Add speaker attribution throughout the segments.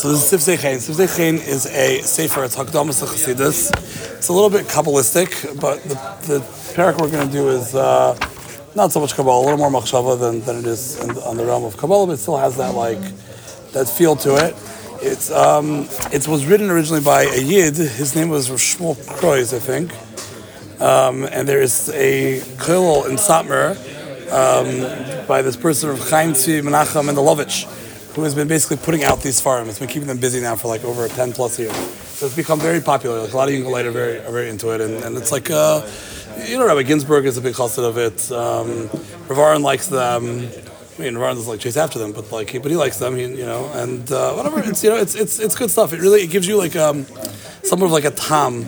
Speaker 1: So this is Sifsai Chen. Sifsai is a sefer. It's Hakdamas Chassidus. It's a little bit kabbalistic, but the, the parak we're going to do is uh, not so much Kabbalah, a little more machshava than, than it is in, on the realm of Kabbalah, but it still has that like that feel to it. It's um, it was written originally by a yid. His name was Shmuel Kreuz, I think. Um, and there is a kollel in Satmar um, by this person of Chaim Tzvi Menachem Mendelovich, who has been basically putting out these farms. It's been keeping them busy now for like over 10 plus years. So it's become very popular. Like a lot of young are very, are very into it. And, and it's like, uh, you know, Rabbi Ginsburg is a big chassid of it. Um, likes them. I mean, Ravarin doesn't like chase after them, but like, he, but he likes them, he, you know, and uh, whatever. It's you know, it's it's it's good stuff. It really it gives you like um, somewhat of like a tom.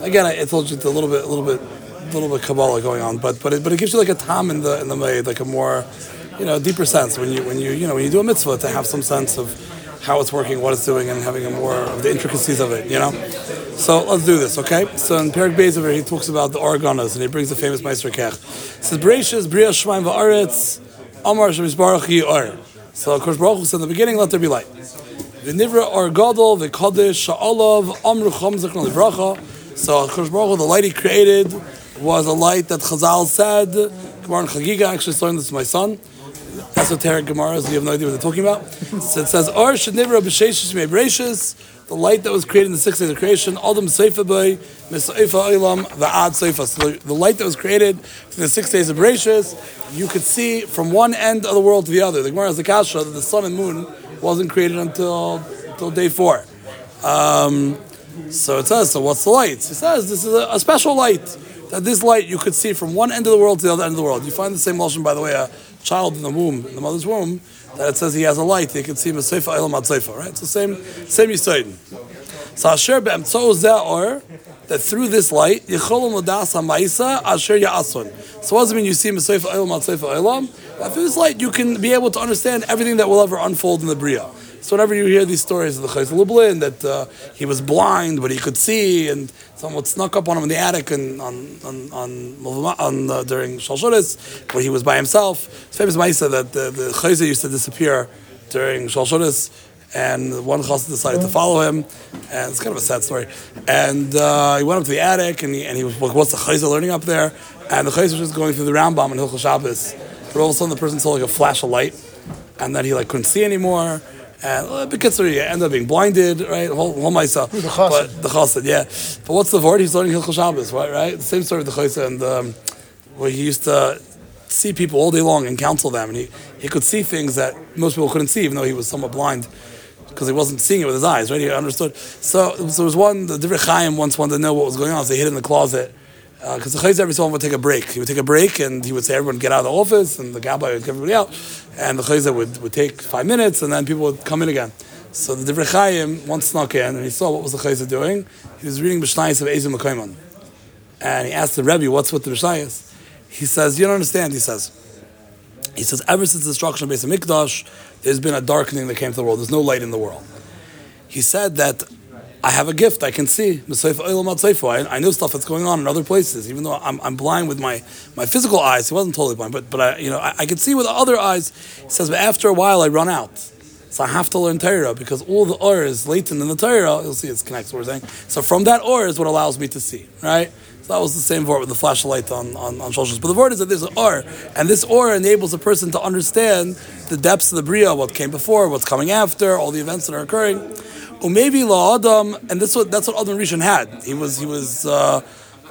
Speaker 1: Again, I told you it's a little bit, a little bit, a little bit Kabbalah going on, but but it, but it gives you like a tom in the in the way, like a more, you know, deeper sense when you when you you know when you do a mitzvah to have some sense of how it's working, what it's doing, and having a more of the intricacies of it, you know. So let's do this, okay? So in Perik Bezer, he talks about the Ohr Hagnuz, and he brings the famous Meister Kech. Says, "Bereshis bria shemaim va'aretz, amar shemizbarach or." So of course, Baruch said in the beginning, "Let there be light." V'nivra or gadol v'kodesh sha'olav amru chom zechron livracha. So Kosh Baruch the light he created was a light that Chazal said. Gemara Chagiga actually learned this to my son esoteric Gemaras, you have no idea what they're talking about. So it says, Or Shadnivra B'Sheshish Me'Breshis, the light that was created in the six days of creation, Adam Seifa Bay, Misaifa Olam, Va'ad Seifa. So the light that was created in the six days of Bereshis, you could see from one end of the world to the other. The Gemara has the Kasha that the sun and moon wasn't created until, until day four. Um, so it says, so what's the light? It says this is a, a, special light. That this light you could see from one end of the world to the other end of the world. You find the same motion, by the way, a child in the womb, in the mother's womb, that it says he has a light. he can see Maseifa Elam Seifa, right? It's the same same Yisoid. So Asher Ze'or, that through this light, Yicholom Ladas HaMaisa Asher Ya'ason. So what does it mean you see Maseifa Elam Seifa Elam? That through this light you can be able to understand everything that will ever unfold in the Bria. So whenever you hear these stories of the Chayz Lublin, that uh, he was blind but he could see, and someone snuck up on him in the attic and on on on, on uh, during Shalshonis, where he was by himself. It's famous Maisa that the, the Chayz used to disappear during Shalshonis, and one chassid decided to follow him, and it's kind of a sad story. And uh, he went up to the attic, and he, and he was like, "What's the chayzer learning up there?" And the chayzer was just going through the round Rambam in Hilchot Shabbos, but all of a sudden the person saw like a flash of light, and then he like couldn't see anymore and uh, because he ended up being blinded, right? Whole, whole myself.
Speaker 2: The
Speaker 1: chassid. the chassid, yeah. But what's the word? He's learning Hilchot Shabbos, right? Right. The same story with the chassid, and um, where he used to see people all day long and counsel them, and he, he could see things that most people couldn't see, even though he was somewhat blind because he wasn't seeing it with his eyes, right? He understood. So, so there was one. The Divrei Chaim once wanted to know what was going on, so he hid in the closet because uh, the chayz every so often would take a break. He would take a break and he would say, everyone get out of the office, and the gabbai would get everybody out. And the chayz would, would take five minutes, and then people would come in again. So the Divrei Chaim once snuck in, and he saw what was the chayz doing. He was reading Mishnayos of Ezim Mekayman. And he asked the Rebbe, what's with the Mishnayos? He says, you don't understand, he says. He says, ever since the destruction of Beis Mikdash, there's been a darkening that came to the world. There's no light in the world. He said that I have a gift. I can see. I, know stuff that's going on in other places, even though I'm, I'm blind with my, my physical eyes. He wasn't totally blind, but but I you know I, I can see with the other eyes. He says, but after a while I run out, so I have to learn Torah because all the or is latent in the Torah. You'll see it's connects. What we're saying. So from that or is what allows me to see. Right. So that was the same word with the flashlight on on, on But the word is that there's an or, and this or enables a person to understand the depths of the bria, what came before, what's coming after, all the events that are occurring. Or maybe La Adam, and that's what that's what Adam Rishon had. He was he was uh,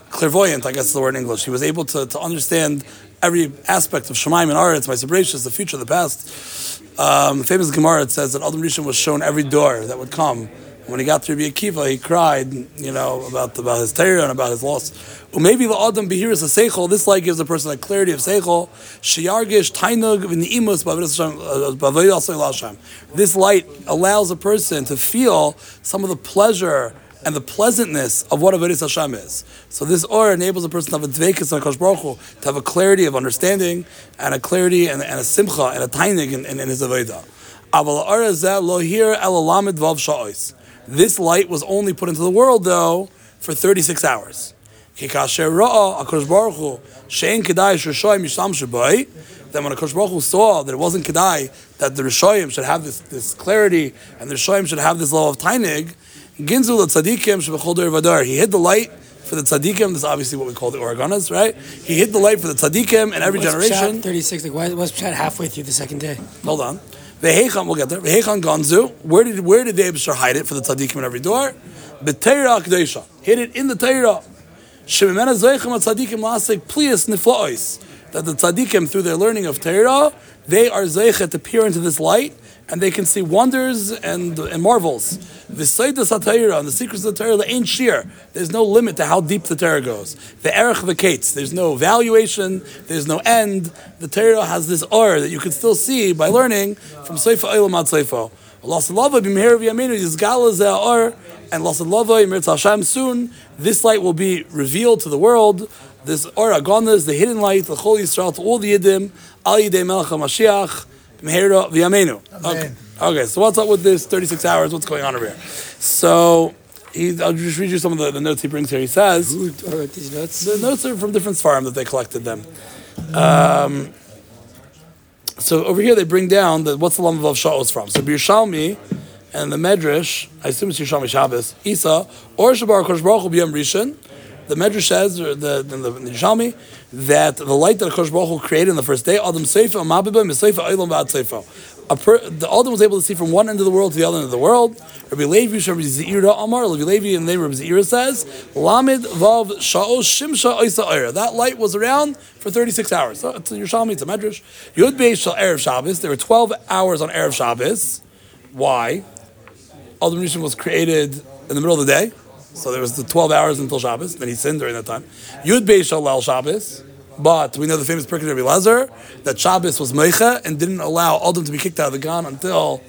Speaker 1: clairvoyant, I guess is the word in English. He was able to, to understand every aspect of Shemaim and Aretz, my Sabratius, the future, the past. Um, famous Gemara it says that Adam Rishon was shown every door that would come when he got to Rabbi Akiva, he cried, you know, about about his terror and about his loss. Or maybe the Adam behiris a seichel. This light gives a person a clarity of seichel. Sheyargish tainug v'ni'imus uh, This light allows a person to feel some of the pleasure and the pleasantness of what Avodah Hashem is. So this or enables a person to have a dvekas on Baruch Hu, to have a clarity of understanding and a clarity and, and a simcha and a tainig in, in, in his avodah. This light was only put into the world, though, for 36 hours. Kikasher Ra'a, HaKadosh Baruch Hu, Shein Kedai Shushoyim Yisham Shabai, then when HaKadosh Baruch Hu saw that it wasn't Kedai, that the Rishoyim should have this, this clarity, and the Rishoyim should have this law of Tainig, Ginzul Tzadikim Shebechol Vadar, he hid the light for the tzaddikim. This is obviously what we call the Ohr Hagnuz, right? He hid the light for the tzaddikim in every
Speaker 2: What's
Speaker 1: generation.
Speaker 2: Pshat 36, like, why was Pshat halfway through the second day?
Speaker 1: Hold on. Vehechan, we'll get there. Vehechan Ganzu. Where did where did the Abishar hide it for the tzaddikim in every door? B'teira Akdesha. Hid it in the Teira. Shemimena Zoichem tzaddikim lasik plias niflois. That the tzaddikim, through their learning of Teira, they are zeichet to peer into this light, and they can see wonders and, and marvels. The Seidas HaTeira and the secrets of the Torah, ain't sheer. There's no limit to how deep the Torah goes. The Erech V'Kates, there's no valuation, there's no end. The Torah has this or that you can still see by learning from Seifa Eilam Ad Seifo. Lasalava b'meher v'yameinu yizgala zeh or, and Lasalava yimir Hashem soon, this light will be revealed to the world. This Ohr Hagnuz, the hidden light, the Chol Yisrael, to all the Yiddim, Al Yidei Melech HaMashiach, b'meher v'yameinu. Okay. Okay, so what's up with this 36 hours? What's going on over here? So, he, I'll just read you some of the, the notes he brings here. He says,
Speaker 2: these notes?
Speaker 1: the notes are from different farm that they collected them. Um, so over here they bring down the what's the lam of Sha'os from. So Birshalmi and the Medrash, I assume it's Yerushalmi Shabbos, Isa, or Shabar Kosh Baruch Rishon, the Medrash says, or the, the, in the Yerushalmi, that the light that Kosh Baruch Hu created on the first day, Adam Seifa, Amabiba, Miseifa, Eilam V'ad Seifa. Per, the Adam was able to see from one end of the world to the other end of the world. Rabbi Levi, Rabbi Zeira Amar, Rabbi Levi the name of Rabbi Zeira says, Lamid Vav Sha'os Shimsha Isa Eira. That light was around for 36 hours. So it's Yerushalmi, it's a Medrash. Yud Beis Shal Erev Shabbos. There were 12 hours on Erev Shabbos. Why? Adam Rishon was created in the middle of the day. So there was the 12 hours until Shabbos. Then he sinned during that time. Yud Beis Shal Lel Shabbos. But we know the famous Pirkei Rabbi Lazar that Shabbos was Meicha and didn't allow Adam to be kicked out of the Gan until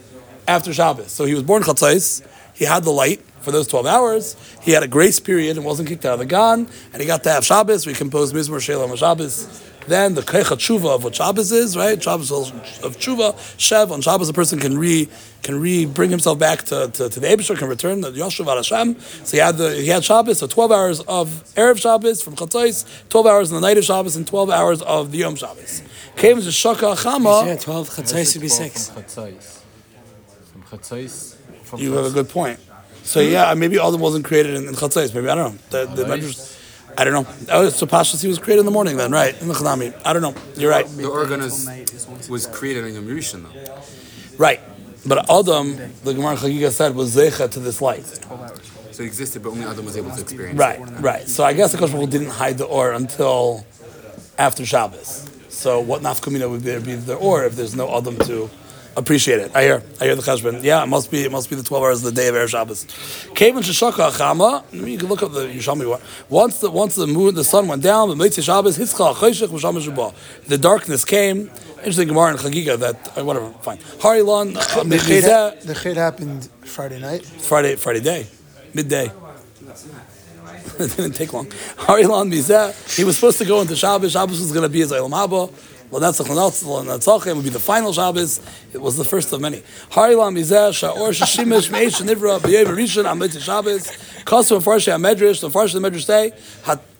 Speaker 1: after Shabbos. So he was born Chatzais. He had the light for those 12 hours. He had a grace period and wasn't kicked out of the Gan. And he got to have Shabbos. We composed Mizmor Shalom Shabbos. Then the Kecha Tshuva of what Shabbos is, right? Shabbos of Tshuva, Shev. On Shabbos, a person can re can re bring himself back to, to, to the Ebishter, can return the Yoshuv Ad Hashem. So he had the he had Shabbos, so 12 hours of Erev Shabbos from Chatzais, 12 hours in the night of Shabbos, and 12 hours of the Yom Shabbos. Came to Shaka Chama.
Speaker 2: Yeah, 12 Chatzais would be 6.
Speaker 3: From Chatzais. From Chatzais. From
Speaker 1: You have a good point. So yeah, maybe Adam wasn't created in, in Chatzais. Maybe I don't know. The, the Medrash- I don't know. Oh, so he was created in the morning then, right? In the Chanami. I don't know. You're right.
Speaker 3: The Ohr Hagnuz was created in Yom Rishon though.
Speaker 1: Right. But Adam, the Gemara Chagiga said, was zecha to this light.
Speaker 3: So it existed, but only Adam was able to experience
Speaker 1: Right,
Speaker 3: it.
Speaker 1: right. Right. So I guess the Kosh didn't hide the or until after Shabbos. So what nafkamina would there be the or if there's no Adam to appreciate it? I hear, I hear the cheshbon. Yeah, it must be, it must be the twelve hours of the day of Erev Shabbos. Came in Shashaka Chama. You can look up the Yishami one. Once the once the moon, the sun went down, the Mitzvah Shabbos, Hitzcha Chayshich V'Sham The darkness came. Interesting Gemara and Chagiga that uh, whatever. Fine. Harilon. Uh,
Speaker 4: The chid, the chid happened Friday night.
Speaker 1: Friday, Friday day, midday. it didn't take long. Harilan Mizeh, he was supposed to go into Shabbos. Shabbos was going to be his Eilam Haba. L'netzach, it would be the final Shabbos. It was the first of many.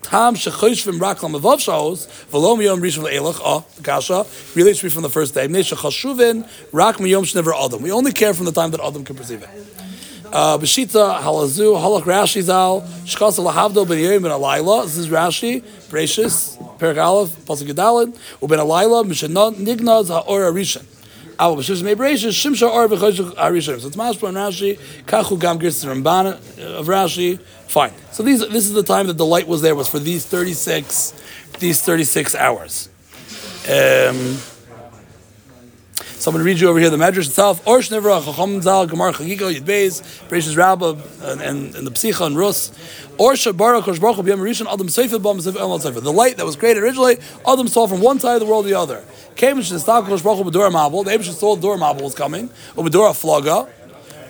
Speaker 1: Hatam Shechoshvim Rak Lamavav Shaos, V'lo Miyom Rishon L'elach, oh, Kasha, really should be from the first day. Mnei Shechashuvin, Rak Miyom Shnever Adam. We only care from the time that Adam can perceive it. Uh, Beshita, Halazu, Halach Rashi Zal, Shkasa Lahavdo Ben Yerim Ben Alayla. This is Rashi, Bereshis, Perak Aleph, Pasuk Gedalin, Uben Alayla, Mishanot, Nignaz, Ha'or Arishan. Aval Beshis Mei Bereshis, Shimsha Or V'choshech Arishan. So it's Mashma and Rashi, Kachu Gam Girs Ramban of Rashi. Fine. So these, this is the time that the light was there, was for these 36, these 36 hours. Um, so I'm going to read you over here the Medrash itself. Orsh Nevra Chacham Zal Gemar Chagiga Yud Beis Rabbah and, and, the Psicha and Rus. Orsh Baruch Kosh Baruch Hu B'Yom Rishon Adam Seifel Bam El Seifel. The light that was created originally, Adam saw from one side of the world to the other. Came and Shestak Kosh Baruch B'Dor Mabel. The Abish saw the Dor Mabel was coming. Or B'Dor Flaga.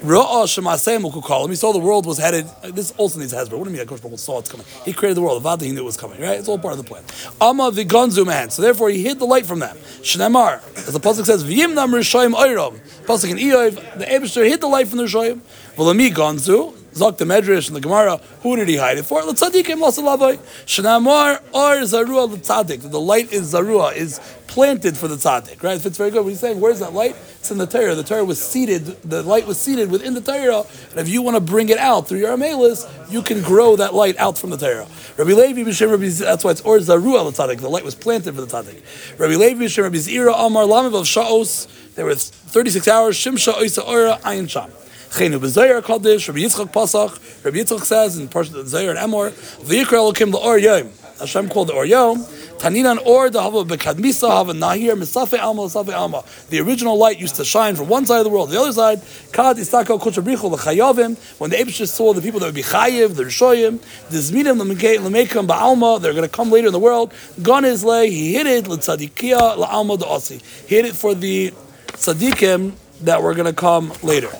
Speaker 1: He saw the world was headed. This also needs Hezbollah. What do you mean? Kosh saw it's coming. He created the world. Avada he knew it was coming. Right? It's all part of the plan. Amma Vigonzu man. So therefore he hid the light from them. Shnemar, as the pasuk says, V'yimnam Rishayim Oyram. Pasuk in Eoiv, the Ebishter hid the light from the Rishayim. V'lami Gonzu. Zok the Medrash and the Gemara, who did he hide it for? The L'tzadikim lasalavoi. Shnamar or zarua the l'tzadik. The light is zarua, is planted for the tzaddik, right? It fits very good. What he's saying, where's that light? It's in the Torah. The Torah was seated, the light was seated within the Torah, and if you want to bring it out through your amelis, you can grow that light out from the Torah. Rabbi Levi b'shem Rabbi that's why it's or zarua the l'tzadik. The light was planted for the tzaddik. Rabbi Levi b'shem Rabbi Zira Amar Lamav of Sha'os. There was 36 hours. Shimsha Oisa Ora Ayin Sham. Chenu b'Zayir Kaddish, Rabbi Yitzchak Pasach, Rabbi Yitzchak says in Parshat Zayir and Emor, V'yikra Elokim l'Or Yom. Hashem called the Or Yom. Taninan Or Dahava Bekadmisa Hava Nahir Misafe Alma Misafe Alma. The original light used to shine from one side of the world. The other side, Kad Istako Kuchabrichu L'Chayavim. When the Abish saw the people that would be Chayiv, the Rishoyim, the Zmidim L'Mekam Ba'alma, they're going to come later in the world. Gon Islay, he hid it L'Tzadikia La'alma Da'asi. He hid it for the Tzadikim that were going to come later.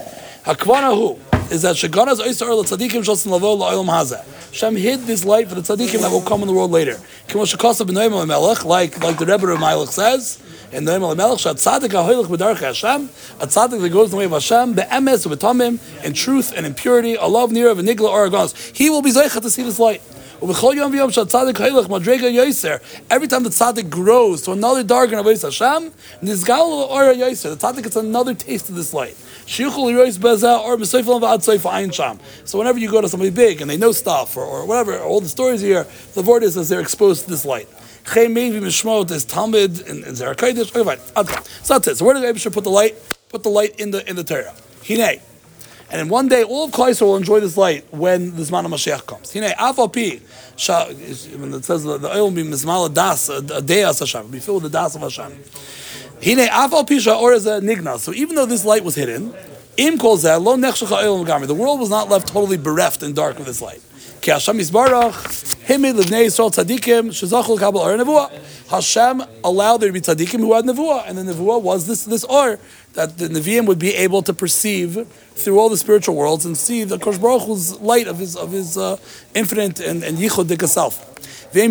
Speaker 1: Hakvana who is that Shaganas Oisar Tzadikim Shosin Lavo La'olam Hazeh. Shem hid this light for the tzaddikim that will come in the world later. Like like the Rebbe of Melech says in B'Darche Hashem, a tzaddik that goes in the way of Hashem, be'emes u'betamim, in truth and in purity, Allah nira v'nigla Ohr Hagnuz. He will be zeicha to see this light. Every time the tzaddik grows to another dark of Hashem, the tzaddik gets another taste of this light. So whenever you go to somebody big and they know stuff or, or whatever, all the stories here, the word is as they're exposed to this light. is Talmud and, Zerakaidish. Okay, so that's it. So where did Abishur put the light? Put the light in the in the Torah. Hine. And in one day, all of Klaisel will enjoy this light when the Zman of Mashiach comes. Hine, Afal Pi, when it says the oil will be Mizmal Das, a day as Hashem, be filled with the Das of Hashem. Hine, Afal Pisha or is a nigna. So even though this light was hidden, Im kol lo The world was not left totally bereft and dark of this light. Ki Hashem Yisbarach, Himid Livnei Yisrael Tzadikim, Shezachul Kabel Or Nevuah. Hashem allowed there to be tzaddikim who had nevuah, and the nevuah was this this or that the neviim would be able to perceive through all the spiritual worlds and see the Kosh Baruch Hu's light of his of his uh, infinite and, and yichud self. These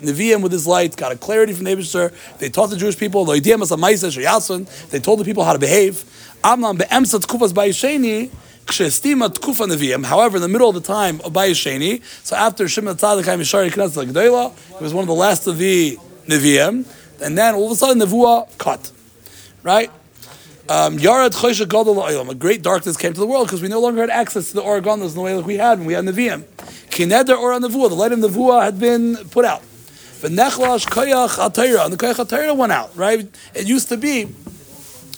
Speaker 1: Nevi'im with his light got a clarity from Abishter. They taught the Jewish people, they told the people how to behave. However, in the middle of the time of Bayesheni, so after Shimon Tzadik Mishari Knesset Gdela, was one of the last of the Nevi'im, and then all of a sudden Nevuah cut. Right? Um, A great darkness came to the world because we no longer had access to the Oregon in the way that we had when we had Nevi'im. Kineder or Nevuah, the Vua, the light of Nevuah had been put out. V'nechlash koyach atayra, and the koyach atayra went out. Right? It used to be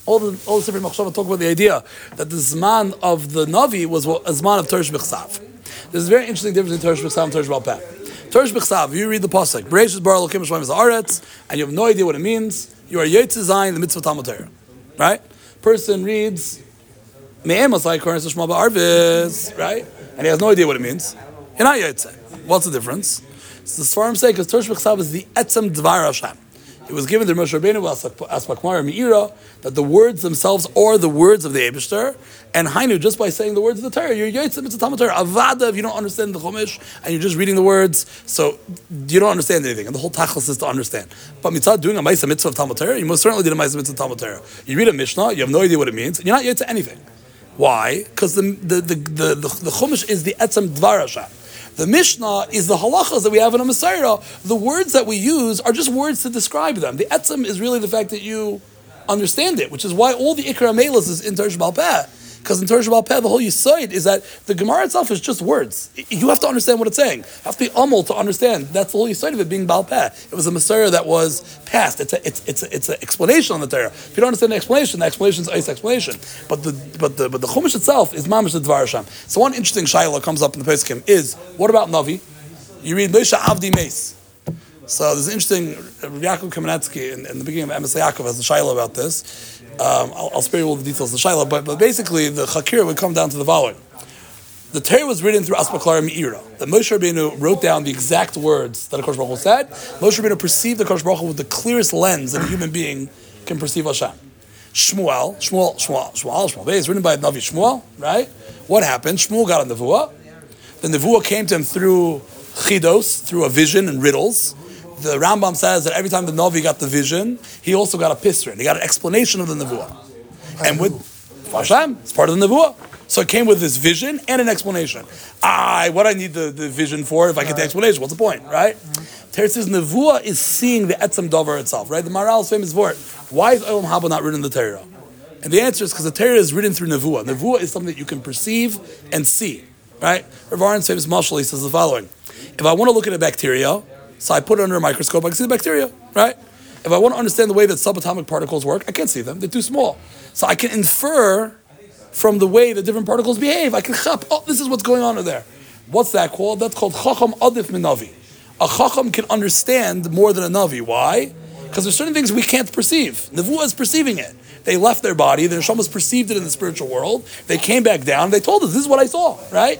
Speaker 1: all the all the different machshava talk about the idea that the zman of the navi was a zman of Torsh B'chsav. There's a very interesting difference in Torsh B'chsav and Torsh Balpeh. Torsh B'chsav, you read the pasuk, Bereshit bar Elokim Shemaim Aretz, and you have no idea what it means. You are yetz zayin the mitzvah Talmud right? Person reads Me'emas like Shema Arvis, right? And he has no idea what it means. You're not yetz. What's the difference? So the Svarim say because Torsh B'chsav is the etzem dvar Hashem. It was given to Moshe Rabbeinu Aspakmar Meira that the words themselves are the words of the Eibushter, and Hainu just by saying the words of the Torah, you're Yitzim, it's a Talmud Torah. Avada, if you don't understand the Chumash and you're just reading the words, so you don't understand anything, and the whole tachlis is to understand. But mitzvah doing a Maisa mitzvah of Talmud Torah, you most certainly did a Maisa mitzvah of Talmud Torah. You read a Mishnah, you have no idea what it means, you're not to anything. Why? Because the the, the, the, the, the Chumash is the Etzem Dvar Hashem. The Mishnah is the halachas that we have in a Messiah. The words that we use are just words to describe them. The etzem is really the fact that you understand it, which is why all the Ikra Melas is in Tersh Balpeh. Because in Torah Shabbat the whole Yisoid is that the Gemara itself is just words. You have to understand what it's saying. You have to be umul to understand. That's the whole Yisoid of it being Baal Peh. It was a Messiah that was passed. It's a, it's, it's, a, it's an explanation on the Torah. If you don't understand the explanation, the explanation is ice explanation. But the, but the, but the Chumash itself is Mamish Dvar Hashem. So one interesting Shaila comes up in the Pesachim is, what about Navi? You read Moshe Avdi Mace. So there's interesting Rav Yaakov Kamenetsky in, in, the beginning of Emes Yaakov has a Shaila about this. Um, I'll, I'll, spare you all the details of the Shaila, but, but basically the Chakir would come down to the following. The Torah was written through Aspaklar Meira. That Moshe Rabbeinu wrote down the exact words that Akash Baruch Hu said. Moshe Rabbeinu perceived the Akash Baruch Hu with the clearest lens that a human being can perceive Hashem. Shmuel, Shmuel, Shmuel, Shmuel, Shmuel, It's written by Navi Shmuel, right? What happened? Shmuel got a nevuah. The nevuah came to him through chidos, through a vision and riddles the Rambam says that every time the Navi got the vision, he also got a pisrin. He got an explanation of the Nevuah. And with Hashem, it's part of the Nevuah. So it came with this vision and an explanation. I, what I need the, the vision for if I get the explanation? What's the point, right? Teretz says Nevuah is seeing the Etzem Dover itself, right? The Maral's famous word. Why is Olam Haba not written in the Torah? And the answer is because the Torah is written through Nevuah. Nevuah is something that you can perceive and see, right? Rav Aron's famous mashal, he says the following. If I want to look at a bacteria, so I put it under a microscope, I can see the bacteria, right? If I want to understand the way that subatomic particles work, I can't see them. They're too small. So I can infer from the way the different particles behave. I can chap, oh, this is what's going on in there. What's that called? That's called chacham adif minavi. A chacham can understand more than a navi. Why? Because there's certain things we can't perceive. Nevuah is perceiving it. They left their body, the neshamas perceived it in the spiritual world. They came back down, they told us, this is what I saw, right?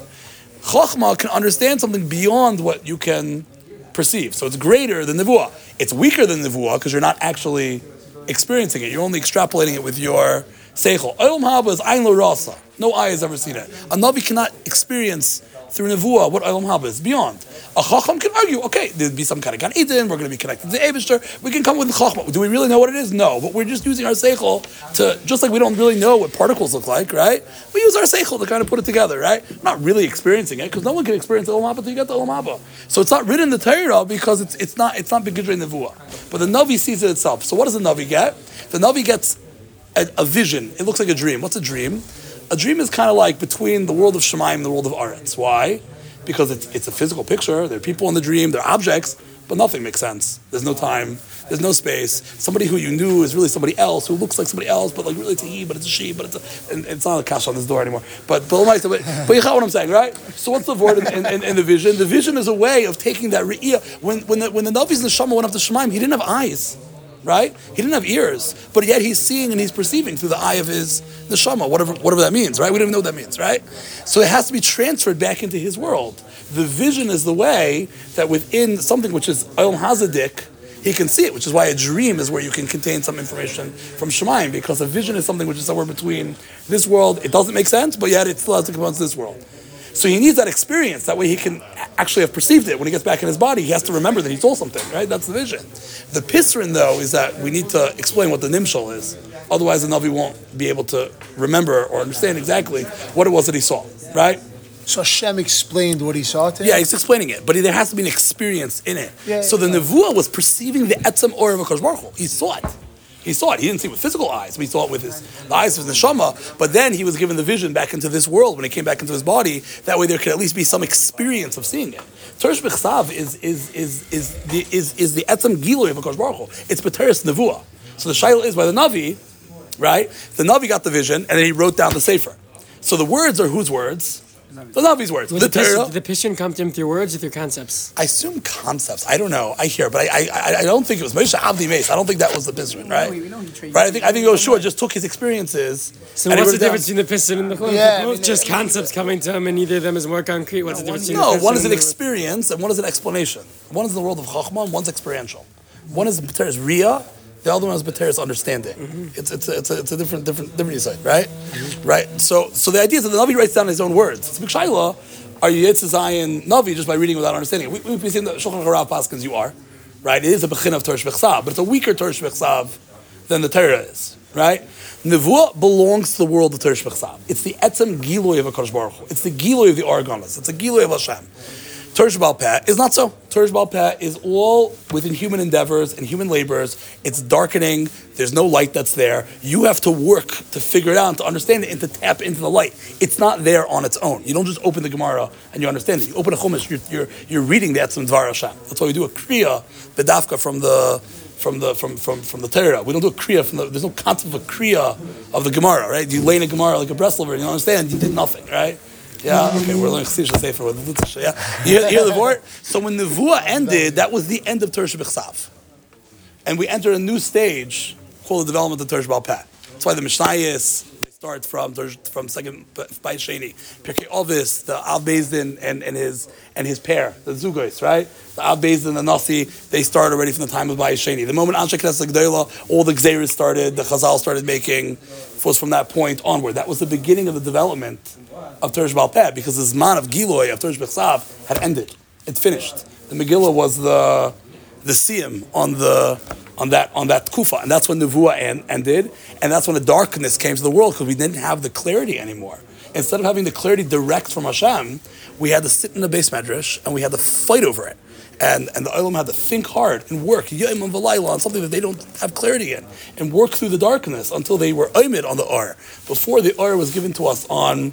Speaker 1: Chachma can understand something beyond what you can perceive. So it's greater than Nevuah. It's weaker than Nevuah because you're not actually experiencing it. You're only extrapolating it with your seichel. Olam haba is ayin lo rasa. No eye has ever seen it. A navi cannot experience through nevuah what olam haba is beyond. A chacham can argue, okay, there'd be some kind of gan eden. We're going to be connected to the Eibushter. We can come with the chachma. Do we really know what it is? No, but we're just using our seichel to just like we don't really know what particles look like, right? We use our seichel to kind of put it together, right? Not really experiencing it because no one can experience olam haba until you get the olam haba. So it's not written in the Torah because it's it's not it's not begidrei nevuah. But the navi sees it itself. So what does the navi get? The navi gets a, a vision. It looks like a dream. What's a dream? A dream is kind of like between the world of Shemaim and the world of Aretz. Why? Because it's, it's a physical picture. There are people in the dream, there are objects, but nothing makes sense. There's no time, there's no space. Somebody who you knew is really somebody else who looks like somebody else, but like really it's a he, but it's a she, but it's a, and it's not a cash on this door anymore. But but, but, but you got what I'm saying, right? So what's the word in, in, in, the vision? The vision is a way of taking that re'iyah. When when the when the Navi's in the Shama went up to Shemaim, he didn't have eyes right? He didn't have ears, but yet he's seeing and he's perceiving through the eye of his neshama, whatever, whatever that means, right? We don't even know what that means, right? So it has to be transferred back into his world. The vision is the way that within something which is Olam Hazadik, he can see it, which is why a dream is where you can contain some information from Shemaim, because a vision is something which is somewhere between this world, it doesn't make sense, but yet it still has to come into this world. So he needs that experience. That way he can actually have perceived it. When he gets back in his body, he has to remember that he saw something, right? That's the vision. The pisrin, though, is that we need to explain what the nimshal is. Otherwise, the Navi won't be able to remember or understand exactly what it was that he saw, right?
Speaker 4: So Hashem explained what he saw to him?
Speaker 1: Yeah, he's explaining it, but there has to be an experience in it.
Speaker 4: Yeah,
Speaker 1: so the
Speaker 4: yeah.
Speaker 1: Nevuah was perceiving the Etzem Or of Baruch Hu. He saw it. He saw it. He didn't see it with physical eyes, but he saw it with his the eyes of his neshama. But then he was given the vision back into this world when he came back into his body. That way, there could at least be some experience of seeing it. Tersh B'chsav is is is is the is, is the etzem giloy of Hakadosh Baruch. It's B'teres Nevuah. So the shaila is by the Navi, right? The Navi got the vision and then he wrote down the sefer. So the words are whose words? The Navi's words.
Speaker 2: Well,
Speaker 1: the
Speaker 2: the, pis-
Speaker 1: Torah.
Speaker 2: the Pishin come to him through words or through concepts?
Speaker 1: I assume concepts. I don't know. I hear, but I I, I don't think it was Moshe Avdi Mace. I don't think that was the Pisrin, right?
Speaker 5: we know he trained-
Speaker 1: right. I think I think Yoshua just took his experiences.
Speaker 2: So what's the
Speaker 1: it down.
Speaker 2: difference between the Pishin and the Chum?
Speaker 4: Yeah, I
Speaker 2: both
Speaker 4: mean,
Speaker 2: just concepts coming to him, and neither of them is more concrete. What's the difference between
Speaker 1: No,
Speaker 2: the
Speaker 1: one is an
Speaker 2: and
Speaker 1: experience and one is an explanation. One is in the world of Chachma and one's experiential. One is B'teres Ria, the other one is B'teres understanding.
Speaker 2: Mm-hmm.
Speaker 1: It's, it's, a, it's, a, it's a different different different insight, right? Right. So so the idea is that the Navi writes down his own words. It's B'Shaila, are you Zion Navi just by reading without understanding? We, we've been saying that Shulchan Harav Paskins you are, right? It is a Bechin of B'chsav, but it's a weaker B'chsav than the Torah is, right? Nevuah belongs to the world of B'chsav. It's the Etzem Giloy of HaKadosh Baruch. It's the Giloy of the Ohr Hagnuz. It's the Giloy of Hashem. Torsh Baal Peh is not so. Torsh Baal Peh is all within human endeavors and human labors. It's darkening. There's no light that's there. You have to work to figure it out to understand it and to tap into the light. It's not there on its own. You don't just open the Gemara and you understand it. You open a Chumash, you're, you're, you're reading the Etzem Dvar Hashem. That's why we do a Kriya, the Dafka from the from the from from from the Torah. We don't do a kriya from the. There's no concept of a kriya of the Gemara, right? You lay in a Gemara like a Breslover, and you don't understand. You did nothing, right? Yeah, okay, we're learning Chassidus Sefer with the Lutzah, yeah. You hear, the word? So when Nevuah ended, that was the end of Tersh B'chsav. And we enter a new stage called the development of Tersh Baal Peh. That's why the Mishnayos they start from from second by Sheni. Pirkei Ovis, the Bezdin and, and his and his pair, the Zugos, right? The Bezdin and the Nasi, they start already from the time of Bayis Sheni. The moment Anshe Knesset all the Gzeris started, the Chazal started making, was from that point onward. That was the beginning of the development of Tersh Baal Peh, because the Zman of Giloy, of Tersh B'chsav, had ended. It finished. The Megillah was the the siyum on the on that on that kufa, and that's when Nevuah en- ended, and that's when the darkness came to the world because we didn't have the clarity anymore. instead of having the clarity direct from Hashem, we had to sit in the base medrash and we had to fight over it. And, and the Olam had to think hard and work on something that they don't have clarity in, and work through the darkness until they were oimid on the Ar. Before the Ar was given to us on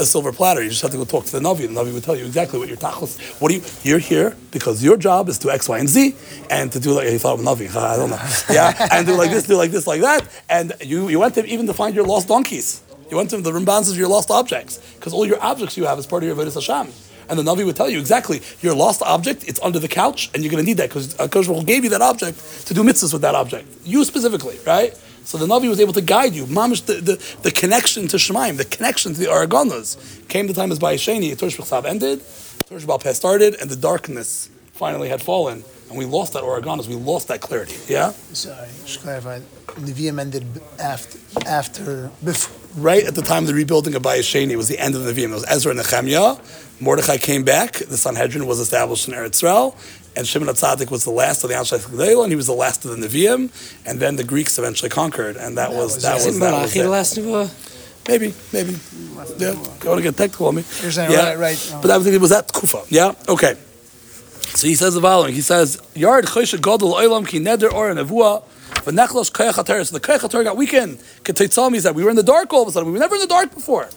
Speaker 1: a silver platter, you just have to go talk to the Navi. The Navi would tell you exactly what your tachlis. What do you? You're here because your job is to X, Y, and Z, and to do like he thought of Navi. I don't know. Yeah, and do like this, do like this, like that. And you you went to even to find your lost donkeys. You went to the Rambans of your lost objects because all your objects you have is part of your avodas Hashem. And the Navi would tell you exactly your lost object. It's under the couch, and you're going to need that because uh, Kosh gave you that object to do mitzvahs with that object. You specifically, right? So the Navi was able to guide you. Mamish, the, the, the connection to Shemaim, the connection to the Ohr Hagnuz. Came the time as Bayesheni, Torsh B'chsav ended, Torsh B'al started, and the darkness finally had fallen. And we lost that Ohr Hagnuz, we lost that clarity. Yeah?
Speaker 4: Sorry, just clarify. Nevi'im ended after, after, before.
Speaker 1: Right at the time of the rebuilding of Bayesheni, it was the end of the Nevi'im. It was Ezra and Nehemiah. Mordechai came back. The Sanhedrin was established in Eretz Yisrael. And Shimon HaTzadik was the last of the Anshe Gedela, and he was the last of the Nevi'im. And then the Greeks eventually conquered, and that, was,
Speaker 4: was
Speaker 1: that was,
Speaker 2: Isn't
Speaker 1: that was
Speaker 2: Malachi the
Speaker 1: it.
Speaker 2: last Nevuah?
Speaker 1: Maybe, maybe. Yeah, you want to get technical on me?
Speaker 4: You're saying,
Speaker 1: yeah.
Speaker 4: right, right.
Speaker 1: But I was, it was that kufa. Yeah? Okay. So he says the following. He says, Yard choshe gadol oilam ki neder or nevuah v'nechlos koyach haTorah." So the koyach haTorah got weakened. Keteitzal means that we were in the dark all of a sudden. We were never in the dark before.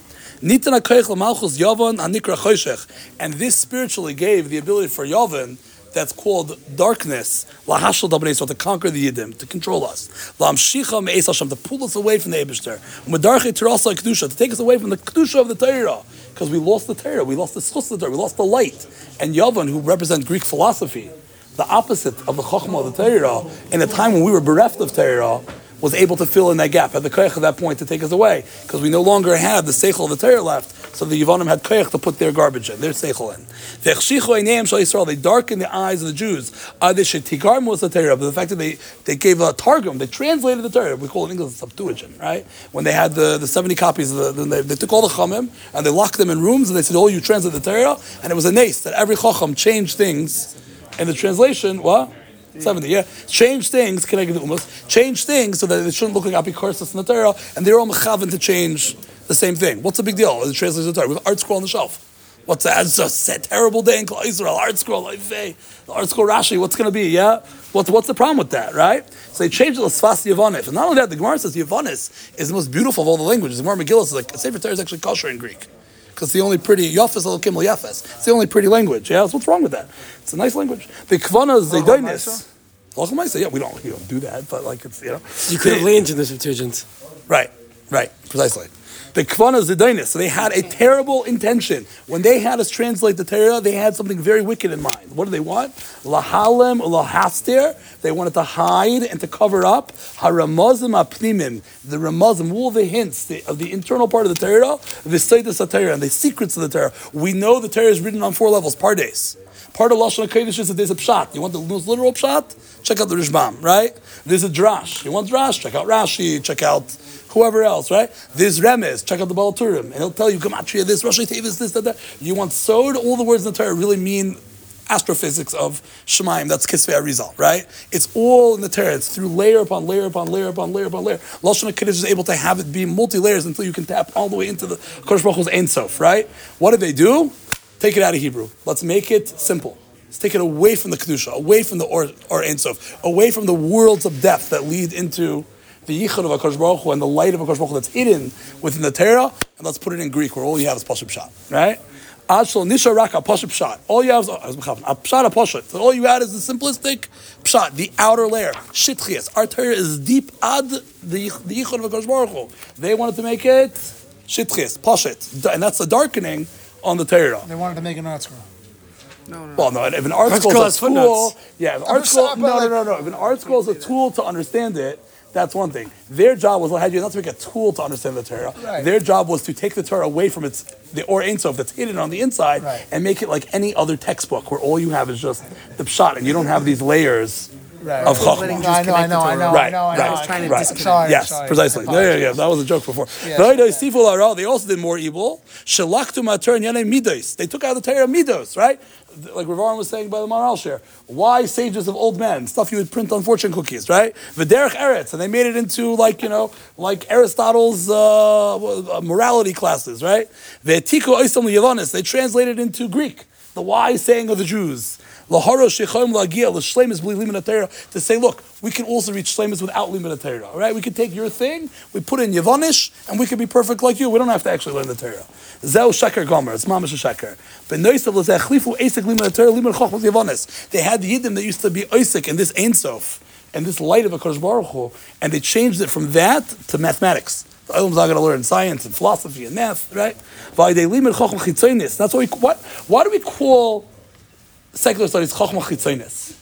Speaker 1: Nitan koyach l'malchus yavon hanikra choshech. And this spiritually gave the ability for Yavon that's called darkness, lahashal dabnei, so to conquer the yidim, to control us, lamshicha me'es Hashem, to pull us away from the Eibushter, umedarche terasa kedusha, to take us away from the kedusha of the Torah, because we lost the Torah, we lost the schus of the Torah, we lost the light. And Yavan, who represent Greek philosophy, the opposite of the chokhmah of the Torah, in a time when we were bereft of Torah, was able to fill in that gap, had the koyach at that point to take us away, because we no longer had the seichel of the Torah left, so the Yavanim had koyach to put their garbage in, their seichel in. They darkened the eyes of the Jews. The the fact that they, they gave a targum, they translated the Torah, we call it in English the Septuagint, right? When they had the, the 70 copies, of the, they, they took all the chamim, and they locked them in rooms, and they said, oh, you translate the Torah, and it was a nace, that every chacham changed things in the translation, what? 70, yeah. Change things, connected to umas, change things so that it shouldn't look like apikorsis in the Torah, and they're all mechavan to change the same thing. What's the big deal? The translation of the Torah. We have art scroll on the shelf. What's that? It's a terrible day in Israel. Art scroll, Oifei. the art scroll Rashi. What's going to be? Yeah. What's what's the problem with that? Right. So they changed the Sfas Yavonis, and not only that, the Gemara says Yavonis is the most beautiful of all the languages. The Gemara Megillah is like Sefer Torah is actually kosher in Greek because it's the only pretty Yafes Elokim Yafes. It's the only pretty language. Yeah. So what's wrong with that? It's a nice language. The Kvana is Zaydonis. Lachamaisa, yeah, we don't, we don't do that, but like it's, you know.
Speaker 2: You could have leaned to the Septuagint.
Speaker 1: Right, right, precisely. The Kvana Zidainis, so they had a terrible intention. When they had us translate the Torah, they had something very wicked in mind. What do they want? Lahalem, lahastir. They wanted to hide and to cover up. Haramazim apnimim, the ramazim, all the hints the, of the internal part of the Torah, the Seidas Torah, and the secrets of the Torah. We know the Torah is written on four levels, pardes. Part of Lashon HaKodesh is that there's a pshat. You want the most literal pshat? Check out the Rishbam, right? There's a drash. You want drash? Check out Rashi. Check out whoever else, right? This remez. Check out the Baal HaTurim. And he'll tell you, Gematria, this, Rashi Tevis, this, that, that. You want sod? All the words in the Torah really mean astrophysics of Shemaim. That's Kisvei Arizal, right? It's all in the Torah. It's through layer upon layer upon layer upon layer upon layer. Lashon HaKodesh is able to have it be multi-layers until you can tap all the way into the Kodesh Baruch Ein Sof, right? What do they do? Take it out of Hebrew. Let's make it simple. Let's take it away from the Kedusha, away from the Or, or Ein Sof, away from the worlds of depth that lead into the Yichud of HaKadosh Baruch Hu and the light of HaKadosh Baruch Hu that's hidden within the Torah, and let's put it in Greek where all you have is Pashup Shot, right? Ashal Nisha Raka Pashup Shot. All you have is a Pshat a Pashat. So all you add is the simplistic Pshat, the outer layer. Shitchias. Our Torah is deep ad the, the Yichud of HaKadosh Baruch Hu. They wanted to make it Shitchias, Pashat. And that's the darkening on the Torah.
Speaker 4: They wanted to make an art scroll. No, no.
Speaker 1: Well, no, if an art
Speaker 2: Art
Speaker 1: scroll
Speaker 2: scroll
Speaker 1: is a tool, yeah, if an art
Speaker 4: just
Speaker 1: scroll, no, no, no, no. If an art scroll is a tool to understand it, that's one thing. Their job was had you not to make a tool to understand the Torah.
Speaker 4: Right.
Speaker 1: Their job was to take the Torah away from its the or Ein Sof that's hidden on the inside
Speaker 4: Right.
Speaker 1: and make it like any other textbook where all you have is just the pshat and you don't have these layers
Speaker 4: Right.
Speaker 1: of Chachma.
Speaker 5: letting
Speaker 4: No, I know, I know, I know, I know, I
Speaker 1: right,
Speaker 4: know.
Speaker 5: was trying to
Speaker 1: right.
Speaker 4: Sorry,
Speaker 1: yes,
Speaker 4: sorry.
Speaker 1: precisely. Yeah, yeah, yeah, that was a joke before.
Speaker 4: Yes.
Speaker 1: Right, they sifu la'ara, They also did more evil. Shalachtu mater midos. They took out the Torah midos, right? Like Rav Aron was saying by the Maharal share. Why sages of old men? Stuff you would print on fortune cookies, right? V'derech eretz, and they made it into like you know, like Aristotle's uh, morality classes, right? Ve'tiku oisam li'yavonis. They translated into Greek. The wise saying of the Jews. To say, look, we can also reach shleimus without limit Torah. All right, we can take your thing, we put in Yavonish, and we can be perfect like you. We don't have to actually learn the Torah. Zeu sheker gomer. It's mamash sheker. But. They had the yiddim that used to be oisik in this Ein Sof and this light of a Kodesh Baruch Hu, and they changed it from that to mathematics. The Olam's not going to learn science and philosophy and math, right? That's why we, what, why do we call secular studies Chochmah Chitzonis.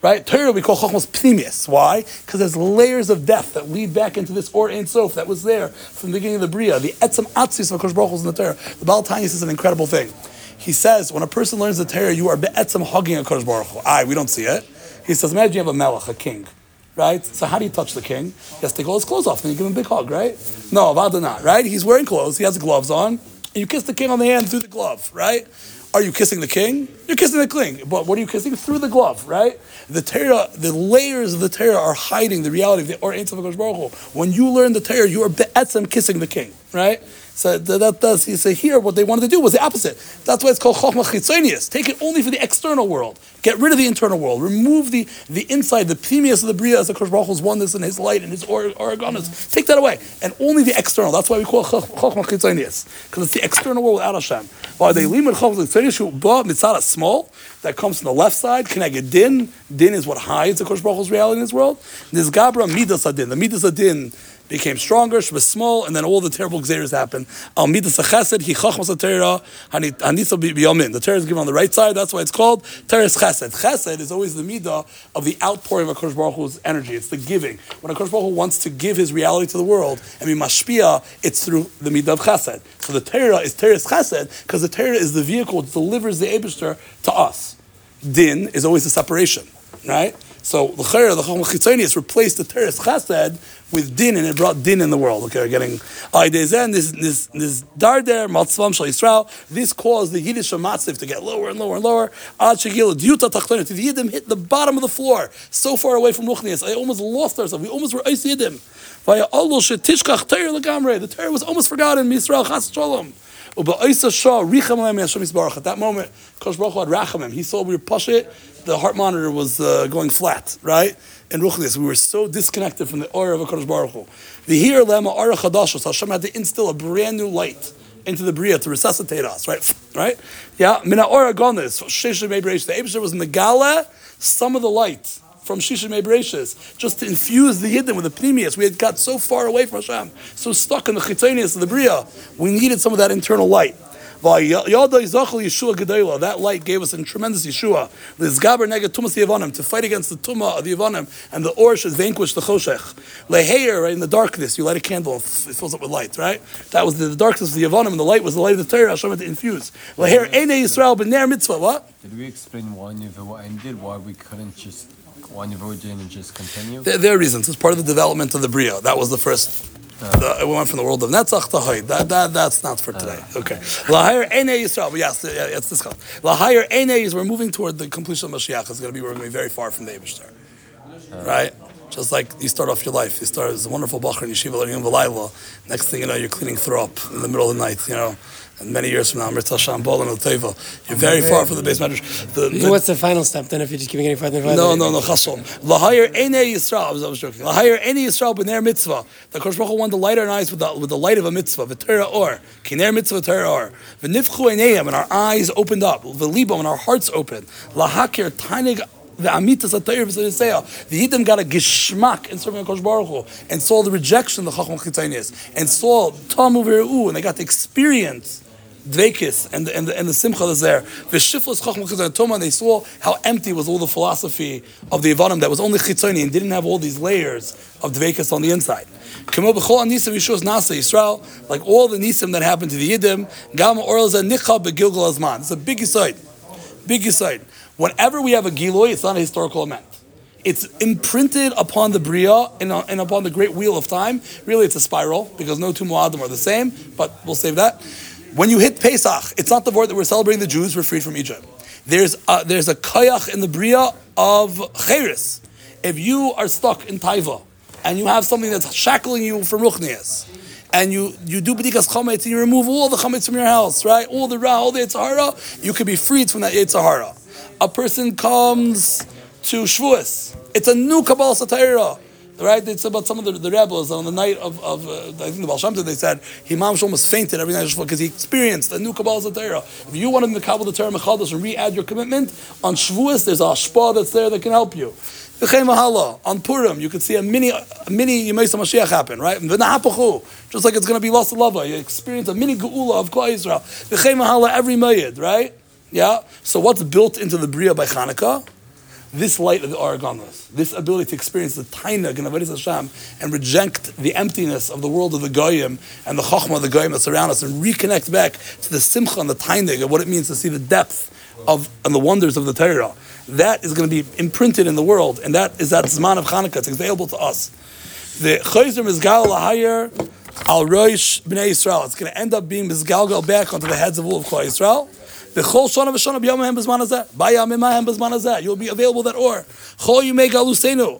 Speaker 1: Right? Torah we call Chochmah Pnimius. Why? Because there's layers of death that lead back into this Or Ein Sof that was there from the beginning of the Bria. The Etzem Atzis of HaKosh Baruch in the Torah. The Baal Tanya says an incredible thing. He says, when a person learns the Torah, you are be'etzem hugging HaKosh Baruch Hu. Aye, we don't see it. He says, imagine you have a melech, a king. Right? So how do you touch the king? He has to take all his clothes off and you give him a big hug, right? No, Avada not, right? He's wearing clothes, he has gloves on, and you kiss the king on the hand through the glove, right? Are you kissing the king? You're kissing the king. But what are you kissing? Through the glove, right? The Torah, the layers of the Torah are hiding the reality of the Or Ein Baruch Hu. When you learn the Torah, you are be'etzem kissing the king, right? So that, does, he say here, what they wanted to do was the opposite. That's why it's called Chochmah Chitzonius. Take it only for the external world. Get rid of the internal world. Remove the, the inside, the pneumius of the Bria as the Kosh Baruch Hu's oneness and his light and his or-. Take that away. And only the external. That's why we call it Chochmah Chitzonius. Because it's the external world without Hashem. Why they limit Chochmah Chitzonius, mitzvah small, that comes from the left side, Keneged Din. Din is what hides the Kosh Baruch Hu's reality in this world. This Gabra Midas Adin. The Midas Adin became stronger, she was small, and then all the terrible xeris happened. Al midas chesed, he chachmas Torah, hanisa biyamin. The Torah is given on the right side, that's why it's called Teres chesed. Chesed is always the midah of the outpouring of HaKadosh Baruch Hu's energy. It's the giving. When HaKadosh Baruch Hu wants to give his reality to the world and be mashpia, it's through the midah of chesed. So the Torah is Teres chesed, because the Torah is the vehicle that delivers the Abishter to us. Din is always the separation, right? So the Chayr, the Chacham Chitzonius replaced the Teres Chesed with Din, and it brought Din in the world. Okay, we're getting Aidezen, this this this Darder, Matzvam Shal. This caused the Yiddish Matzif to get lower and lower and lower. Ad Shegil Diuta Tachtonet. The Yiddim hit the bottom of the floor, so far away from Ruchnias. I almost lost ourselves. We almost were Eis Yiddim. Vaya Legamre. The Torah was almost forgotten. Yisrael Chas. At that moment, Kosh Baruch had rachamim. He saw we were push it. The heart monitor was uh, going flat, right? And Ruchnis, we were so disconnected from the aura of Kodesh Baruch Hu. The here lema aura chadashos. Hashem had to instill a brand new light into the bria to resuscitate us, right? Right? Yeah. Mina aura gonis. Shesha. The Abishah was in the gala. Some of the light from Shisha just to infuse the Yidden with the Pneumius. We had got so far away from Hashem, so stuck in the Chitzonius of the Bria. We needed some of that internal light. That light gave us a tremendous Yeshua. To fight against the Tumah of the Yevonim, and the Or should vanquish the Choshech. Leheir, right, in the darkness, you light a candle, it fills up with light, right? That was the, the darkness of the Yevonim, and the light was the light of the Torah, Hashem had to infuse. Leheir, Eine Yisrael, B'ner Mitzvah, what?
Speaker 6: Did we explain why ended? Why we couldn't just why didn't just continue?
Speaker 1: There, there are reasons. It's part of the development of the Bria. That was the first. The, we went from the world of Netzach to. That, that, that's not for today. Uh. Okay. Lahayr Ene Yisrael. Yes, it's this called. Lahayr Ene is we're moving toward the completion of Mashiach. It's going to be, we're going to be very far from the Abishter. Uh. Right? Just like you start off your life. You start as a wonderful Bachar in Yeshiva learning V'layla. Next thing you know, you're cleaning throw up in the middle of the night, you know. And many years from now, Mirta Shambol and Teva. You're very far from the base medrash. The, the,
Speaker 2: What's the final step then if you're just keeping any further farther?
Speaker 1: no, no, no, chasom. Lahayir ene Yisrael. I was, I was joking. Lahayir ene Yisrael b'ner mitzvah. The Kosh Baruch wanted to light our eyes with the, with the light of a mitzvah. V'terah or kiner mitzvah Torah or v'nifchu eneyam and our eyes opened up. V'libam and our hearts opened. Lahakir tainig. The amitas atayir v'sayisaya. The Yidden got a gishmak in serving Kosh Baruch Hu and saw the rejection of the Chacham Chitzonius and saw tamu v're'u and they got the experience Dvekis and the, and the, and the Simcha that's there. The V'shiflos Chacham Chitzoni Toma, and they saw how empty was all the philosophy of the Ivanim that was only Chitzoni and didn't have all these layers of Dvekis on the inside. Like all the nisim that happened to the Yiddim, Gama Orel Nicha beGilgal Azman. It's a big aside, big aside. Whenever we have a Giloy, it's not a historical event. It's imprinted upon the Bria and, uh, and upon the great wheel of time. Really, it's a spiral because no two Moadim are the same, but we'll save that. When you hit Pesach, it's not the word that we're celebrating the Jews, we're freed from Egypt. There's a, there's a koyach in the Bria of Cheres. If you are stuck in Taiva and you have something that's shackling you from Ruchnias, and you, you do bedikas chametz and you remove all the chametz from your house, right? All the ra, all the yitzhara, you can be freed from that yitzhara. A person comes to Shavuos. It's a new Kabbalah Satira. Right? It's about some of the, the rebels on the night of, of uh, I think the Baal Shem they said, Himam almost fainted every night because he experienced a new Kabbalah Satira. If you want to Kabbalah the Torah Mechadosh and re-add your commitment, on Shavuos there's a shpa that's there that can help you. On Purim, you could see a mini, a mini Yemesa Mashiach happen, right? Just like it's going to be lost lava. You experience a mini Geula of Klal Yisrael. Every Mayid, right? Yeah? So what's built into the Bria by Hanukkah? This light of the Ohr Hagnuz, this ability to experience the Tainag and Hashem and reject the emptiness of the world of the Goyim and the Chochmah of the Goyim that surround us and reconnect back to the Simcha and the Tainag of what it means to see the depth of and the wonders of the Torah. That is going to be imprinted in the world, and that is that Zman of Hanukkah. It's available to us. The Chayzer Mizgal Lahayir Al Roish Bnei Yisrael. It's going to end up being Mizgalgal back onto the heads of all of Klal Yisrael. You'll be available that or.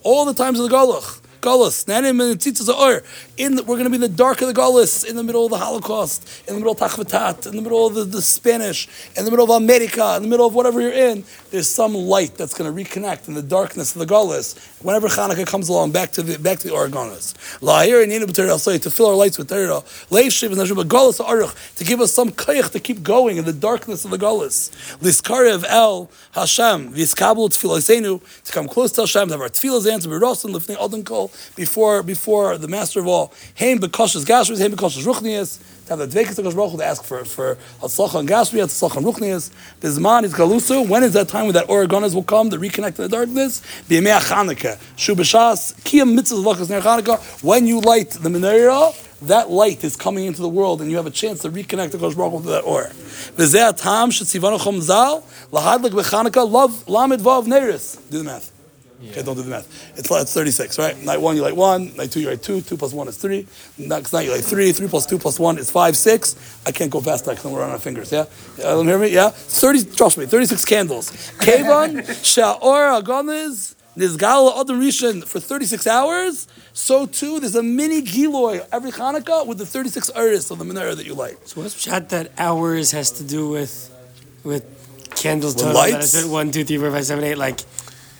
Speaker 1: All the times of the galach. And Tzitzis. In the, we're going to be in the dark of the Galus, in the middle of the Holocaust, in the middle of Tachvatat, in the middle of the, the Spanish, in the middle of America, in the middle of whatever you're in. There's some light that's going to reconnect in the darkness of the Galus. Whenever Hanukkah comes along, back to the back to the Ohr Hagnuz. La'ir and to fill our lights with Torah. Leishiv and Nashim Galus Aruch to give us some kayach to keep going in the darkness of the Galus. Liskarev El Hashem to come close to Hashem to have our tefillas answered. B'Rosin Lifnei Alden Kol before before the master of all. Haim bekoshes gashris, haim bekoshes ruchnias. To have the dvekas to Baruch to ask for for hatzlacha and gashri, hatzlacha and ruchnias. Bizman is galusu. When is that time when that Ohr Hagnuz will come to reconnect to the darkness? B'yemei Chanukah. Shu b'shas kiyam mitzvah lakas ner Chanukah. When you light the menorah that light is coming into the world, and you have a chance to reconnect the Kosh Baruch to that or. V'zeh shetzivanu chom zal lahadlik b'Chanukah love lamed vav neris. Do the math. Okay, don't do the math. It's, it's 36, right? Night one, you light one. Night two, you light two. Two plus one is three. Next night, you light three. Three plus two plus one is five, six. I can't go past that because we're on our fingers, yeah? yeah don't hear me? Yeah? 30, trust me, 36 candles. Kevan, Sha'or, Agonis, Nizgal, Adam Rishon for 36 hours. So too, there's a mini Giloy every Hanukkah with the 36 iris of the menorah that you light.
Speaker 2: So what's shot that hours has to do with with candles
Speaker 1: With
Speaker 2: total?
Speaker 1: lights?
Speaker 2: That I said one, two, three, four, five, seven, eight. Like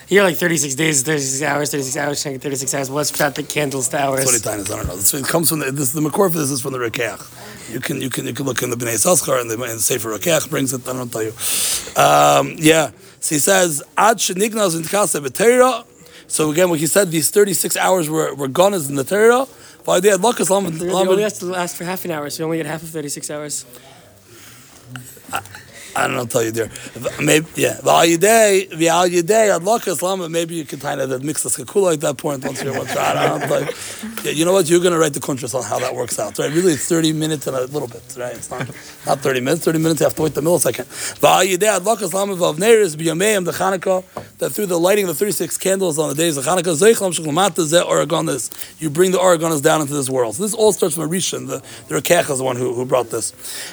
Speaker 2: here, like thirty six days, thirty six hours, thirty six hours, thirty six hours. What's shot the candles to hours?
Speaker 1: 20 times, I don't know. This, it comes from the, this, the Makor for this is from the Rokeach. You can, you can, you can look in the Bnei Saskar and the, and Sefer brings it, I don't tell you. Um, yeah. So he says, Ad shenignaz in Tkasa. So again, what he said, these 36 hours were, were gone as in the Torah. Why they had Lakas Lamed.
Speaker 2: You only has to last for half an hour, so you only get half of thirty six hours.
Speaker 1: I don't know, tell you there. Maybe, yeah. V'al yidei, v'al yidei, ad lakas lama, maybe you can kind of mix the skakula at that point once you're once you're. I don't like, yeah, you know what? You're going to write the contrast on how that works out, right? Really, it's 30 minutes and a little bit, right? It's not not 30 minutes. 30 minutes, you have to wait the millisecond. V'al yidei, ad lakas lama, v'avneris, b'yameim, the Chanukah, that through the lighting of the 36 candles on the days of Chanukah, zeichlam sheklamata ze Ohr Hagnuz, you bring the Ohr Hagnuz down into this world. So this all starts from a Rishon. The, the Rokeach is the one who, who brought this.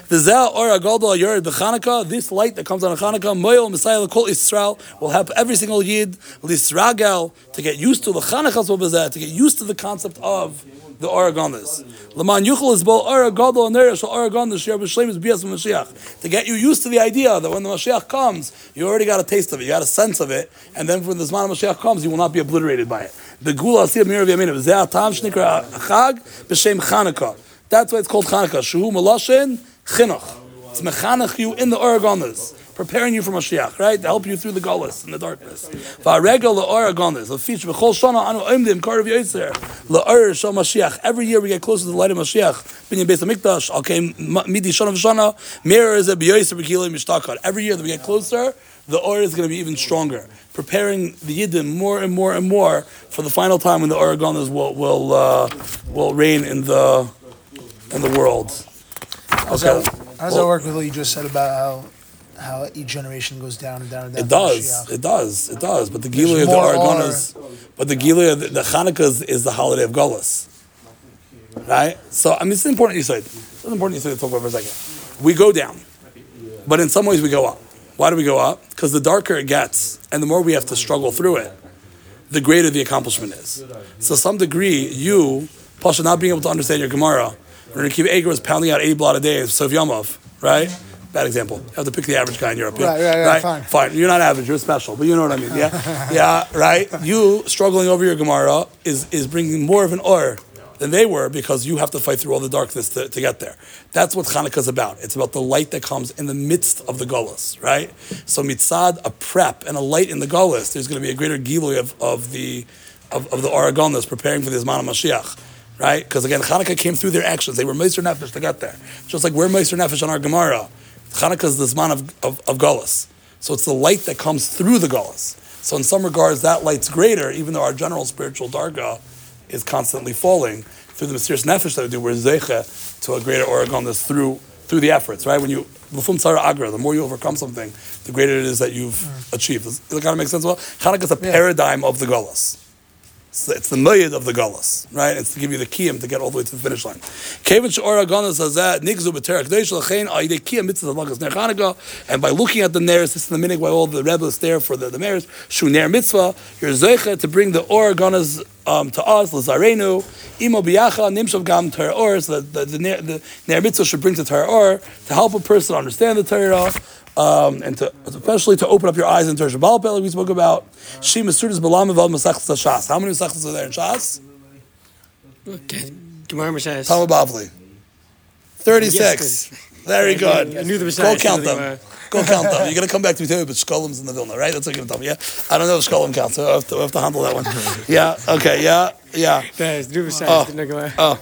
Speaker 1: The zeh Oregodol the B'Chanukah, this light that comes on a Chanukah, Moel Messiah Kol Israel, will help every single Yid, Lisragel, to get used to the Chanukah, to get used to the concept of the Ohr Hagnuz. Laman Yuchel is Bol Oregodol and Nerish Ohr Hagnuz Shir B'Shlem is Bias Mashiach. To get you used to the idea that when the Mashiach comes, you already got a taste of it, you got a sense of it, and then when the Zman Mashiach comes, you will not be obliterated by it. The Gula Asiyah Mir V'Yamin, Zeh Tam Shnikra Chag B'Shem Chanukah. That's why it's called Chanukah. Shuhu Maloshin Chinuch. It's mechanech you in the Ohr Hagnuz, preparing you for Mashiach, right? To help you through the gullus and the darkness. Va'regel le'Ohr Hagnuz, a feature b'chol shana anu oimdim karav yoyser le'or shal Mashiach. Every year we get closer to the light of Mashiach. Binyan Beis Hamikdash, al midi shana v'shana, mirror is a b'yoyser b'kilei mishtakar. Every year that we get closer, the or is going to be even stronger, preparing the Yidden more and more and more for the final time when the Ohr Hagnuz will will uh, will reign in the in the world.
Speaker 4: That, how does that work with what you just said about how how each generation goes down and down and down.
Speaker 1: It does. It does. It does. But the Gilead of the
Speaker 4: Ohr
Speaker 1: Hagnuz, but the Gilead, the, the Hanukkah is, is the holiday of Golas. Right? So, I mean, it's important you said. It's important you said to talk about for a second. We go down, but in some ways we go up. Why do we go up? Because the darker it gets, and the more we have to struggle through it, the greater the accomplishment is. So, some degree, you, Pasha, not being able to understand your Gemara, when Akiva Eiger was pounding out 80 blot a day of Yomov, right? Bad example. You have to pick the average guy in Europe. yeah?
Speaker 4: Right, right, right, fine.
Speaker 1: Fine. You're not average. You're special, but you know what I mean. Yeah, yeah, right. You struggling over your Gemara is is bringing more of an or than they were because you have to fight through all the darkness to, to get there. That's what Hanukkah is about. It's about the light that comes in the midst of the Golas, right? So mitzad, a prep and a light in the Golas, there's going to be a greater gilui of, of the of, of the Aragon that's preparing for the of Mashiach. Right? Because again, Hanukkah came through their actions. They were Meister Nefesh to get there. Just like we're Meister Nefesh on our Gemara. Hanukkah is the Zman of, of, of Golas. So it's the light that comes through the Golas. So in some regards, that light's greater, even though our general spiritual darga is constantly falling through the mysterious nefesh that we do. We're zeicha to a greater Oregon that's through through the efforts, right? When you b'fum tzara agra, the more you overcome something, the greater it is that you've mm. achieved. Does it kind of make sense? Well, Hanukkah is a paradigm of the Golas. It's the, it's the myriad of the Golas, right? It's to give you the kiyam to get all the way to the finish line. Kevin She'ora Gonas says that nigzu b'terach k'deish l'chein ayidei kiyam mitzvah and by looking at the ners, this is the minute why all the rebels there for the, the mares, shu mitzvah, you're zeicha to bring the or Gonas um, to us, l'zarenu, imo biyacha nimshav gam ter or, so that the, the, ner, the ner mitzvah should bring to ter or, to help a person understand the Torah, um, and to especially to open up your eyes in Shabbat like we spoke about. Shima Sudas Balam Masachas Shas. How many Masachas are there in Shas?
Speaker 2: Okay. Gemara.
Speaker 1: Talmud Bavli. Thirty-six. Very good.
Speaker 2: I knew the
Speaker 1: Go count them. Go count them. You're gonna come back to me too, but Shkolim's in the Vilna, right? That's what you're gonna tell me. Yeah. I don't know if Shkolim counts, so I have to, I have to handle that one. Yeah. Okay. Yeah. Yeah.
Speaker 2: Guys, New Mashiach.
Speaker 1: Oh.
Speaker 2: didn't know Gemara.
Speaker 1: Oh.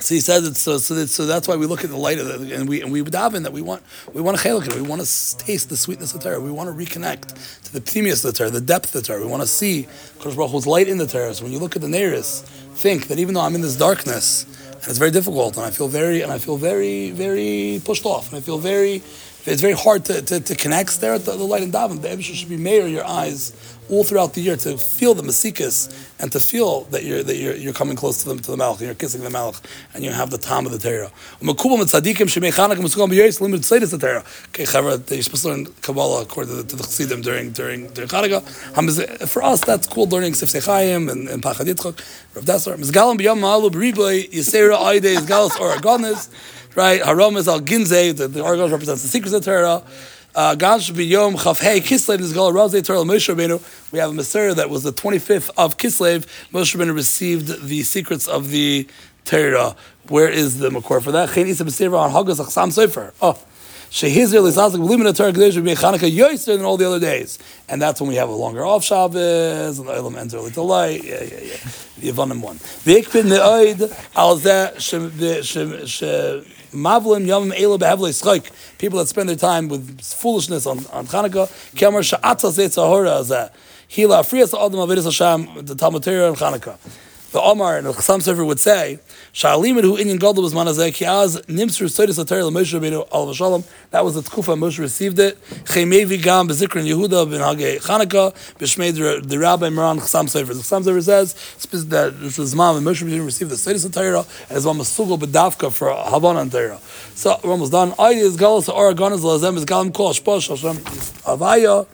Speaker 1: So he says it's so so, that, so that's why we look at the light of it, and we and we daven that we want we want to chelik we want to taste the sweetness of Torah, we want to reconnect to the pneumius of the Torah, the depth of the Torah. We want to see Kodesh Baruch Hu's light in the Torah. So when you look at the Neris, think that even though I'm in this darkness, and it's very difficult, and I feel very and I feel very very pushed off, and I feel very it's very hard to, to, to connect stare at the, the light in daven. The Ebishah should be mayor your eyes all throughout the year to feel the masikas and to feel that you're that you're, you're coming close to them to the Malach and you're kissing the Malach and you have the time of the Torah. You're supposed to learn Kabbalah according to the, to Chassidim during during during Chanukah. For us, that's cool learning Sifsei Chaim and, and Pachad Yitzchak, Rav Dasar. Mizgalam b'yam ma'alu b'riboy yisera aide is galas or agonis, right? Haram is al ginzei, the, the argos represents the secrets of the Torah. Uh, Gan should be Yom Chavhei Kislev is Gal Razei Torah Moshe Rabbeinu. We have a Messiah that was the 25th of Kislev. Moshe Rabbeinu received the secrets of the Torah. Where is the Makor for that? Chen Isa on Hagos Achsam Sofer. Oh. Shehizir Lizazik B'Limina Torah Kadesh would be Chanukah Yoiser than all the other days. And that's when we have a longer off Shabbos, and the Olam ends early to light. Yeah, yeah, yeah. The Yevonim one. V'ikpid Ne'oid Al Zeh Mavlim Yom Ela Behevle Schok. People that spend their time with foolishness on, on Chanukah. Kemer Sha'atza Zeh Tzahora Zeh. Hila Afriyas Adam Avedis Hashem, the Talmud Torah and Chanukah. The Omar and the Chassam Sofer would say, Inyan gadol was l'Moshe Rabbeinu. That was the tkufa Moshe received it. Yehuda ben Chanukah b'shmei the- Rabbi Moran Chassam Sofer. The Chassam Sofer says that this was Zman when Moshe Rabbeinu received the soidus l'Torah and his mom Masugol b'davka for Havana and Torah. So we're almost done. Aidi is galos Oregon is lazem is galim kol shposh Hashem Avaya.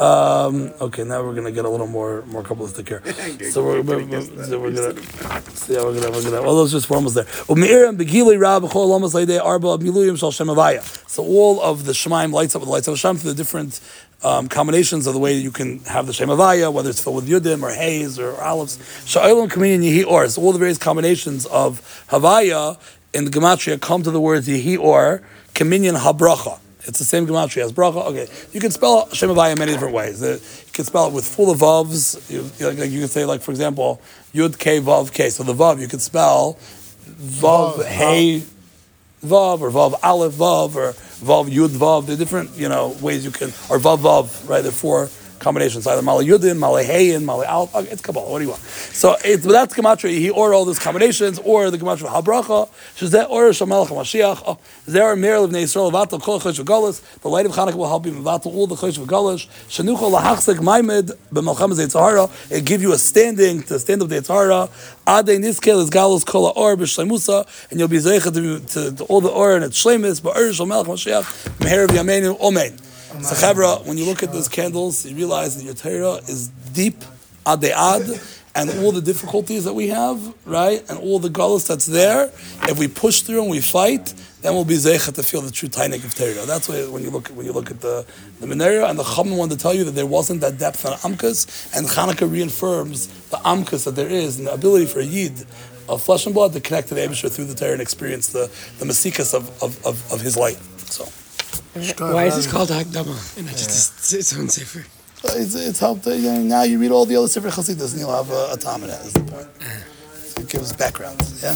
Speaker 1: Um, okay, now we're gonna get a little more more kabbalistic here. So we're, we're, we're, so we're gonna so yeah, we're gonna we're gonna well those just we're almost there. Begili rab b'chol lamas leidei arba miluyim shal Shem So all of the Shemaim lights up with the lights of Hashem through the different um, combinations of the way that you can have the Shem Havaya, whether it's filled with yudim or haze or olives. Sha'olam kaminin yehi or. So all the various combinations of Havaya in the gematria come to the words yehi or kaminyan habracha. It's the same gematria as bracha. Okay, you can spell Shem Havaya many different ways. Uh, You can spell it with full of vavs. You, like, you can say, like for example, Yud K Vav K. So the vav you could spell vav Hey Vav or Vav Aleph Vav or Vav Yud Vav. There are different you know ways you can or Vav Vav. Right, there are four combinations, either Mala Yudin, Mala Hayin, Mala Al. Okay, it's Kabbalah. What do you want? So it's but that's Gematria. He or all those combinations, or the Gematria Habracha. Shazeh or Shamelach Mashiach. Oh, There Mir of Yisrael Vatal Kol Chosh V'Galus. The light of Hanukkah will help you Vatal all the Chosh V'Galus. Shanucha Lahachsek Maimed B'Malchem Zeitzahara. It give you a standing to stand up the Yitzhara. Ade Niskel is Galus Kol Or B'Shleimusa, and you'll be Zeichet to, to, to all the Or and its Shleimus. Ba'er Shamelach Mashiach. Meher of Yameinu. Omein. So when you look at those candles, you realize that your Torah is deep, ad ad, and all the difficulties that we have, right, and all the galus that's there. If we push through and we fight, then we'll be zeichet to feel the true tainik of Torah. That's why when you look at when you look at the the Menera and the Chachamim wanted to tell you that there wasn't that depth on Amkas, and Hanukkah reaffirms the Amkas that there is and the ability for a Yid of flesh and blood to connect to the Abishur through the Torah and experience the the masikas of, of, of, of his light. So.
Speaker 2: Why is this called Hakdama and not just its, its own sefer?
Speaker 1: It's, it's helped. uh, You know, now you read all the other Sefer Chasidus and you'll have a, a Talmud. Is the point. It gives background. Yeah.